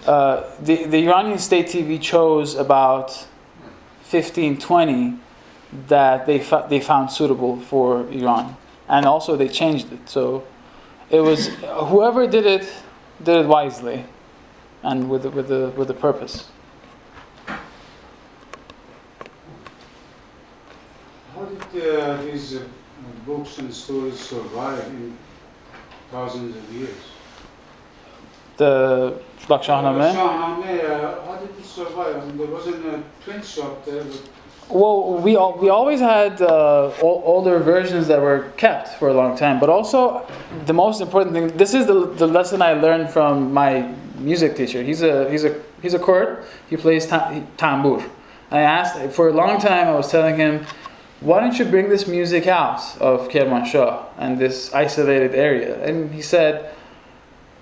Uh, the, the Iranian state TV chose about 15, 20 that they, fo- they found suitable for Iran. And also they changed it. So it was whoever did it, did it wisely and with, the- with, the, with the purpose. How did uh, these uh, books and stories survive in thousands of years. The like Shahnameh. Shahnameh, uh, how did it survive? I mean, there wasn't a print shop there. Well, we al- we always had uh, ol- older versions that were kept for a long time, but also the most important thing. This is the, the lesson I learned from my music teacher. He's a he's a he's a Kurd. He plays ta- tambur. I asked for a long time. I was telling him, why don't you bring this music out of Kermanshah and this isolated area? And he said,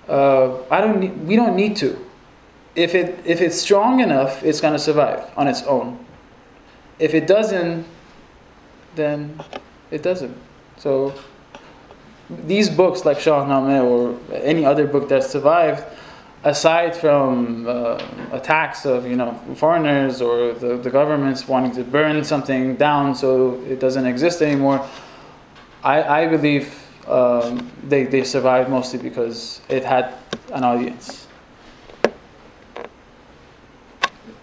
uh, I don't. We don't need to. If it if it's strong enough, it's gonna survive on its own if it doesn't, then it doesn't. So these books like Shahnameh or any other book that survived, aside from uh, attacks of you know foreigners or the, the governments wanting to burn something down so it doesn't exist anymore, I, I believe um, they, they survived mostly because it had an audience.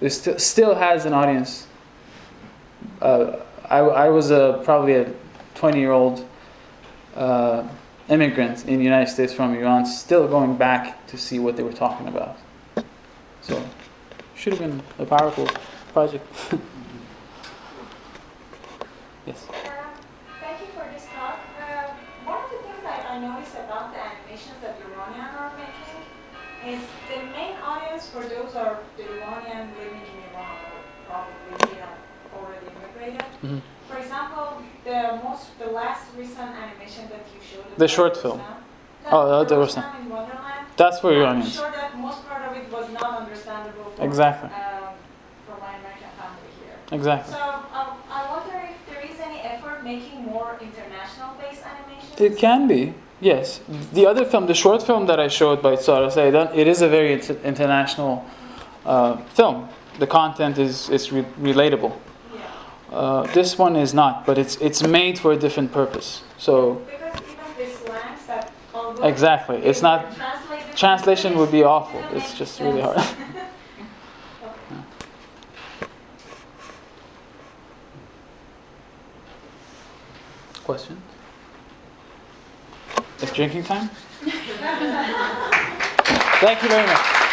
It st- still has an audience uh, I, I was a, probably a 20 year old uh, immigrant in the United States from Iran, still going back to see what they were talking about. So, should have been a powerful project. yes. Thank you for this talk. Uh, one of the things that I noticed about the animations that Iranian are making is the main audience for those are the Iranian living in Iran or probably they already immigrated. Mhm. The most, the last recent animation that you showed. The short film. Oh, the Rostam. in Wonderland. That's I'm Iranians. sure that most part of it was not understandable for, Exactly. um, for my American family here. Exactly. So um, I wonder if there is any effort making more international-based animations. It can be, yes. The other film, the short film that I showed by Sara Saidan, it is a very inter- international uh, film. The content is, is re- relatable. Uh, this one is not, but it's it's made for a different purpose. So exactly, it's not translation would be awful. It's just really hard. Question? It's drinking time. Thank you very much.